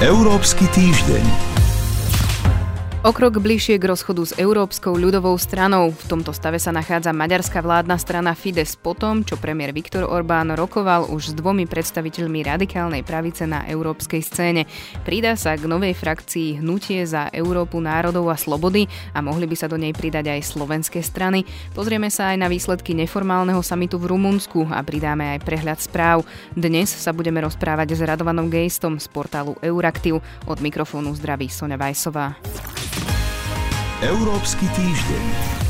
Európsky týždeň. O krok bližšie k rozchodu s Európskou ľudovou stranou. V tomto stave sa nachádza maďarská vládna strana Fides po tom, čo premiér Viktor Orbán rokoval už s dvomi predstaviteľmi radikálnej pravice na európskej scéne. Pridá sa k novej frakcii Hnutie za Európu národov a slobody a mohli by sa do nej pridať aj slovenské strany. Pozrieme sa aj na výsledky neformálneho samitu v Rumunsku a pridáme aj prehľad správ. Dnes sa budeme rozprávať s Radovanom Gejstom z portálu Euraktiv. Od mikrofónu zdraví Sonja Vajsová. Európsky týždeň.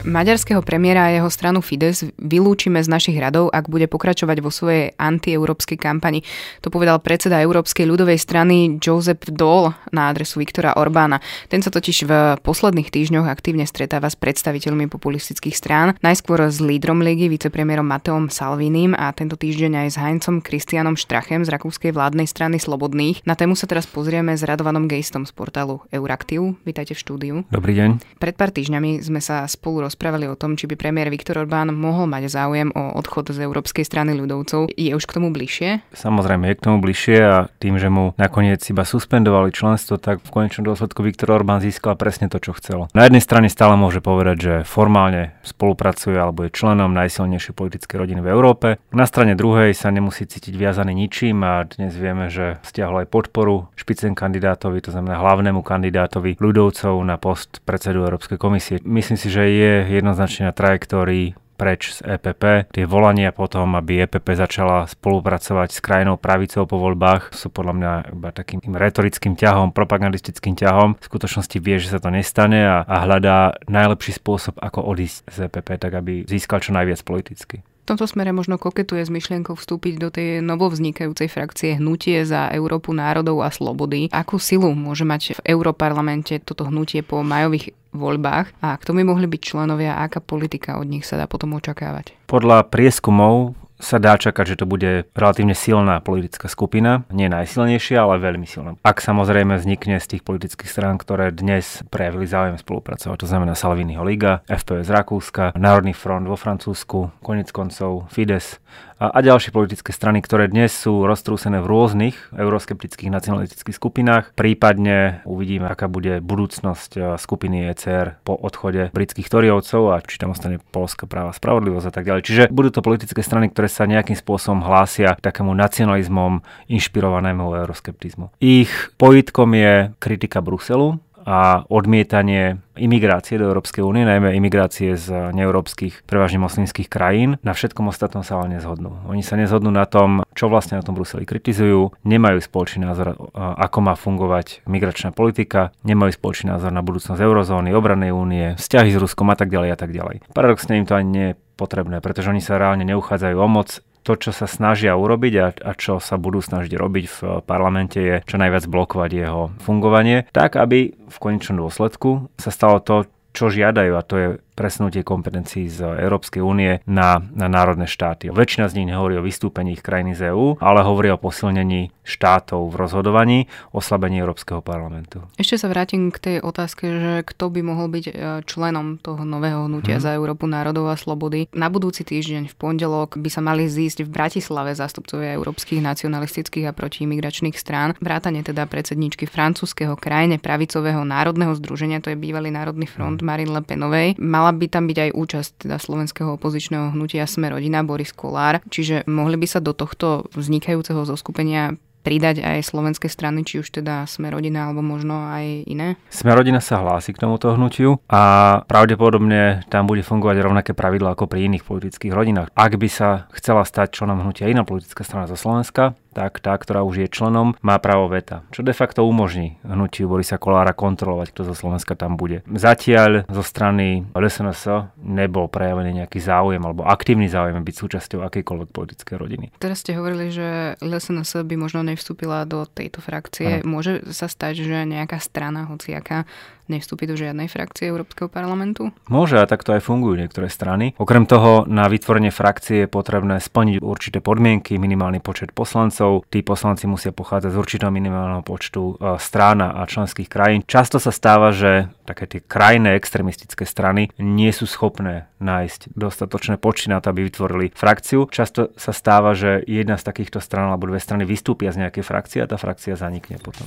Maďarského premiéra a jeho stranu Fides vylúčime z našich radov, ak bude pokračovať vo svojej antieurópskej kampani. To povedal predseda Európskej ľudovej strany Josep Dole na adresu Viktora Orbána. Ten sa totiž v posledných týždňoch aktívne stretáva s predstaviteľmi populistických strán, najskôr s lídrom ligy, vicepremiérom Mateom Salvinim a tento týždeň aj s Heinzom Kristianom Štrachem z rakúskej vládnej strany Slobodných. Na tému sa teraz pozrieme s Radovanom Gejstom z portálu Euraktiv. Vítajte v štúdiu. Dobrý deň. Pred pár týždňami sme sa spolu rozprávali o tom, či by premiér Viktor Orbán mohol mať záujem o odchod z Európskej strany ľudovcov. Je už k tomu bližšie? Samozrejme, je k tomu bližšie a tým, že mu nakoniec iba suspendovali členstvo, tak v konečnom dôsledku Viktor Orbán získal presne to, čo chcel. Na jednej strane stále môže povedať, že formálne spolupracuje alebo je členom najsilnejšej politickej rodiny v Európe. Na strane druhej sa nemusí cítiť viazaný ničím a dnes vieme, že stiahol aj podporu špicen kandidátovi, to znamená hlavnému kandidátovi ľudovcov na post predsedu Európskej komisie. Myslím si, že je jednoznačne na trajektórii preč z EPP. Tie volania potom, aby EPP začala spolupracovať s krajinou pravicou po voľbách, sú podľa mňa iba takým retorickým ťahom, propagandistickým ťahom. V skutočnosti vie, že sa to nestane a, a hľadá najlepší spôsob, ako odísť z EPP, tak aby získal čo najviac politicky tomto smere možno koketuje s myšlienkou vstúpiť do tej novovznikajúcej frakcie Hnutie za Európu národov a slobody. Akú silu môže mať v Európarlamente toto hnutie po majových voľbách a kto by mohli byť členovia a aká politika od nich sa dá potom očakávať? Podľa prieskumov sa dá čakať, že to bude relatívne silná politická skupina. Nie najsilnejšia, ale veľmi silná. Ak samozrejme vznikne z tých politických strán, ktoré dnes prejavili záujem spolupracovať, to znamená Salviniho Liga, FPS Rakúska, Národný front vo Francúzsku, konec koncov Fides a, a ďalšie politické strany, ktoré dnes sú roztrúsené v rôznych euroskeptických nacionalistických skupinách. Prípadne uvidíme, aká bude budúcnosť skupiny ECR po odchode britských Toriovcov a či tam ostane Polska práva spravodlivosť a tak ďalej. Čiže budú to politické strany, ktoré sa nejakým spôsobom hlásia k takému nacionalizmom inšpirovanému euroskeptizmu. Ich pojitkom je kritika Bruselu, a odmietanie imigrácie do Európskej únie, najmä imigrácie z neeurópskych, prevažne moslimských krajín. Na všetkom ostatnom sa ale nezhodnú. Oni sa nezhodnú na tom, čo vlastne na tom Bruseli kritizujú, nemajú spoločný názor, ako má fungovať migračná politika, nemajú spoločný názor na budúcnosť eurozóny, obranej únie, vzťahy s Ruskom a tak ďalej a tak ďalej. Paradoxne im to ani nie je potrebné, pretože oni sa reálne neuchádzajú o moc, to, čo sa snažia urobiť a, a čo sa budú snažiť robiť v parlamente je čo najviac blokovať jeho fungovanie, tak aby v konečnom dôsledku sa stalo to, čo žiadajú a to je presunutie kompetencií z Európskej únie na, na národné štáty. Väčšina z nich nehovorí o vystúpení ich krajiny z EÚ, ale hovorí o posilnení štátov v rozhodovaní, oslabení Európskeho parlamentu. Ešte sa vrátim k tej otázke, že kto by mohol byť e, členom toho nového hnutia hmm. za Európu národov a slobody. Na budúci týždeň v pondelok by sa mali zísť v Bratislave zástupcovia európskych nacionalistických a protiimigračných strán, vrátane teda predsedničky francúzského krajine pravicového národného združenia, to je bývalý Národný front hmm. Marine Le Penovej. Mala mala by tam byť aj účasť teda slovenského opozičného hnutia Sme rodina Boris Kolár, čiže mohli by sa do tohto vznikajúceho zoskupenia pridať aj slovenské strany, či už teda Sme rodina alebo možno aj iné? Sme rodina sa hlási k tomuto hnutiu a pravdepodobne tam bude fungovať rovnaké pravidlo ako pri iných politických rodinách. Ak by sa chcela stať členom hnutia iná politická strana zo Slovenska, tak tá, ktorá už je členom, má právo veta, čo de facto umožní hnutiu Borisa Kolára kontrolovať, kto zo Slovenska tam bude. Zatiaľ zo strany LSNS nebol prejavený nejaký záujem alebo aktívny záujem byť súčasťou akejkoľvek politickej rodiny. Teraz ste hovorili, že LSNS by možno nevstúpila do tejto frakcie. Ano. Môže sa stať, že nejaká strana, hociaká, nevstúpi do žiadnej frakcie Európskeho parlamentu? Môže a takto aj fungujú niektoré strany. Okrem toho na vytvorenie frakcie je potrebné splniť určité podmienky, minimálny počet poslancov. Tí poslanci musia pochádzať z určitého minimálneho počtu e, strán a členských krajín. Často sa stáva, že také tie krajné extremistické strany nie sú schopné nájsť dostatočné počty na to, aby vytvorili frakciu. Často sa stáva, že jedna z takýchto stran alebo dve strany vystúpia z nejakej frakcie a tá frakcia zanikne potom.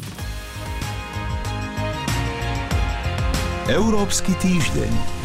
Európsky týždeň.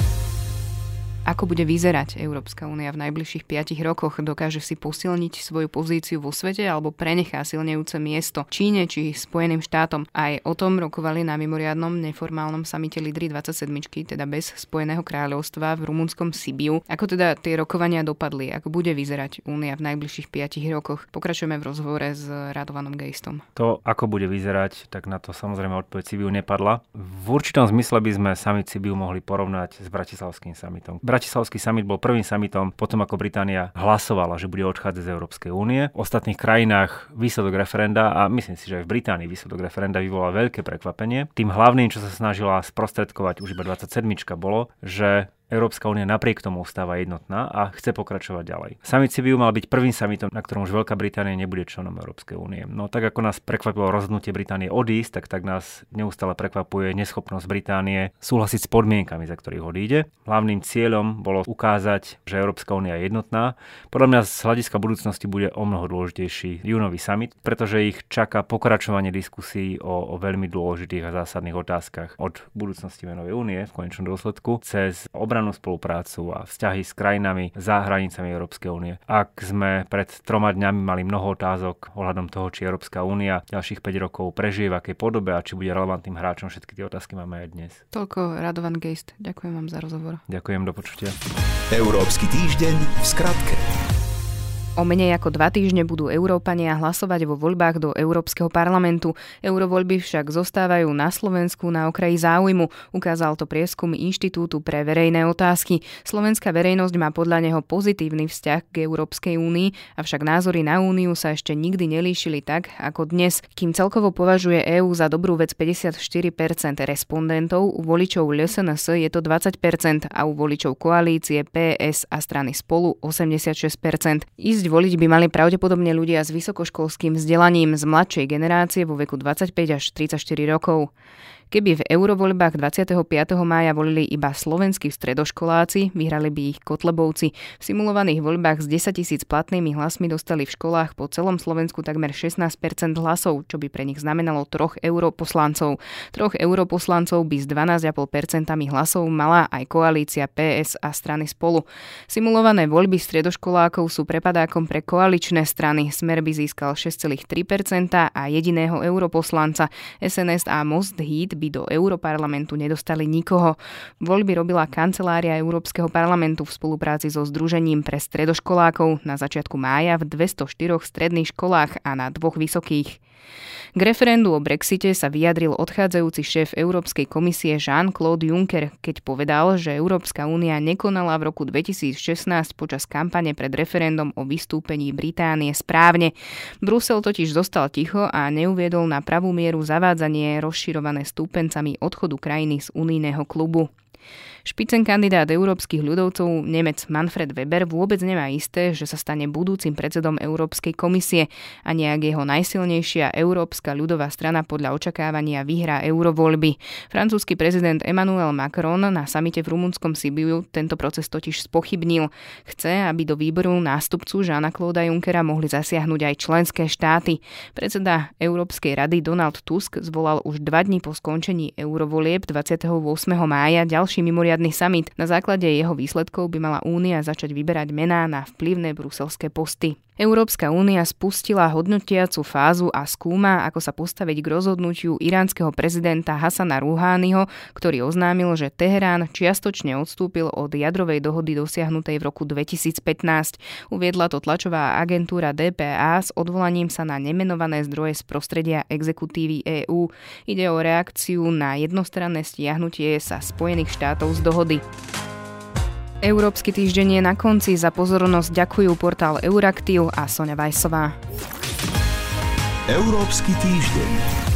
Ako bude vyzerať Európska únia v najbližších 5 rokoch? Dokáže si posilniť svoju pozíciu vo svete alebo prenechá silnejúce miesto Číne či Spojeným štátom? Aj o tom rokovali na mimoriadnom neformálnom samite Lidry 27, teda bez Spojeného kráľovstva v rumunskom Sibiu. Ako teda tie rokovania dopadli? Ako bude vyzerať únia v najbližších 5 rokoch? Pokračujeme v rozhovore s Radovanom Gejstom. To, ako bude vyzerať, tak na to samozrejme odpoveď Sibiu nepadla. V určitom zmysle by sme summit Sibiu mohli porovnať s Bratislavským summitom. Bratislavský summit bol prvým summitom potom, ako Británia hlasovala, že bude odchádzať z Európskej únie. V ostatných krajinách výsledok referenda, a myslím si, že aj v Británii výsledok referenda vyvolal veľké prekvapenie. Tým hlavným, čo sa snažila sprostredkovať už iba 27, bolo, že Európska únia napriek tomu ostáva jednotná a chce pokračovať ďalej. Summit Sibiu mal byť prvým summitom, na ktorom už Veľká Británia nebude členom Európskej únie. No tak ako nás prekvapilo rozhodnutie Británie odísť, tak tak nás neustále prekvapuje neschopnosť Británie súhlasiť s podmienkami, za ktorých odíde. Hlavným cieľom bolo ukázať, že Európska únia je jednotná. Podľa mňa z hľadiska budúcnosti bude o mnoho dôležitejší júnový summit, pretože ich čaká pokračovanie diskusí o, o veľmi dôležitých a zásadných otázkach od budúcnosti menovej únie v konečnom dôsledku cez obranu obrannú spoluprácu a vzťahy s krajinami za hranicami Európskej únie. Ak sme pred troma dňami mali mnoho otázok ohľadom toho, či Európska únia ďalších 5 rokov prežije v akej podobe a či bude relevantným hráčom, všetky tie otázky máme aj dnes. Toľko Radovan Geist. Ďakujem vám za rozhovor. Ďakujem, do počutia. Európsky týždeň v skratke. O menej ako dva týždne budú Európania hlasovať vo voľbách do Európskeho parlamentu. Eurovoľby však zostávajú na Slovensku na okraji záujmu, ukázal to prieskum Inštitútu pre verejné otázky. Slovenská verejnosť má podľa neho pozitívny vzťah k Európskej únii, avšak názory na úniu sa ešte nikdy nelíšili tak ako dnes. Kým celkovo považuje EÚ za dobrú vec 54% respondentov, u voličov LSNS je to 20% a u voličov koalície PS a strany spolu 86%. Ísť voliť by mali pravdepodobne ľudia s vysokoškolským vzdelaním z mladšej generácie vo veku 25 až 34 rokov. Keby v eurovoľbách 25. mája volili iba slovenskí stredoškoláci, vyhrali by ich Kotlebovci. V simulovaných voľbách s 10 tisíc platnými hlasmi dostali v školách po celom Slovensku takmer 16% hlasov, čo by pre nich znamenalo troch europoslancov. Troch europoslancov by s 12,5% hlasov mala aj koalícia PS a strany spolu. Simulované voľby stredoškolákov sú prepadákom pre koaličné strany. Smer by získal 6,3% a jediného europoslanca. SNS a Most Heat by do Európarlamentu nedostali nikoho. Voľby robila kancelária Európskeho parlamentu v spolupráci so Združením pre stredoškolákov na začiatku mája v 204 stredných školách a na dvoch vysokých. K referendu o Brexite sa vyjadril odchádzajúci šéf Európskej komisie Jean-Claude Juncker, keď povedal, že Európska únia nekonala v roku 2016 počas kampane pred referendum o vystúpení Británie správne. Brusel totiž zostal ticho a neuviedol na pravú mieru zavádzanie rozširované stúpencami odchodu krajiny z unijného klubu. Špicen kandidát európskych ľudovcov Nemec Manfred Weber vôbec nemá isté, že sa stane budúcim predsedom Európskej komisie a nejak jeho najsilnejšia Európska ľudová strana podľa očakávania vyhrá eurovoľby. Francúzsky prezident Emmanuel Macron na samite v rumunskom Sibiu tento proces totiž spochybnil. Chce, aby do výboru nástupcu Žána Klóda Junckera mohli zasiahnuť aj členské štáty. Predseda Európskej rady Donald Tusk zvolal už dva dní po skončení eurovolieb 28. mája ďalší mimoriadný mimoriadny summit. Na základe jeho výsledkov by mala Únia začať vyberať mená na vplyvné bruselské posty. Európska únia spustila hodnotiacu fázu a skúma, ako sa postaviť k rozhodnutiu iránskeho prezidenta Hasana Rouhányho, ktorý oznámil, že Teherán čiastočne odstúpil od jadrovej dohody dosiahnutej v roku 2015. Uviedla to tlačová agentúra DPA s odvolaním sa na nemenované zdroje z prostredia exekutívy EÚ. Ide o reakciu na jednostranné stiahnutie sa Spojených štátov z dohody. Európsky týždeň je na konci. Za pozornosť ďakujú portál Euraktiv a Sonja Vajsová. Európsky týždeň.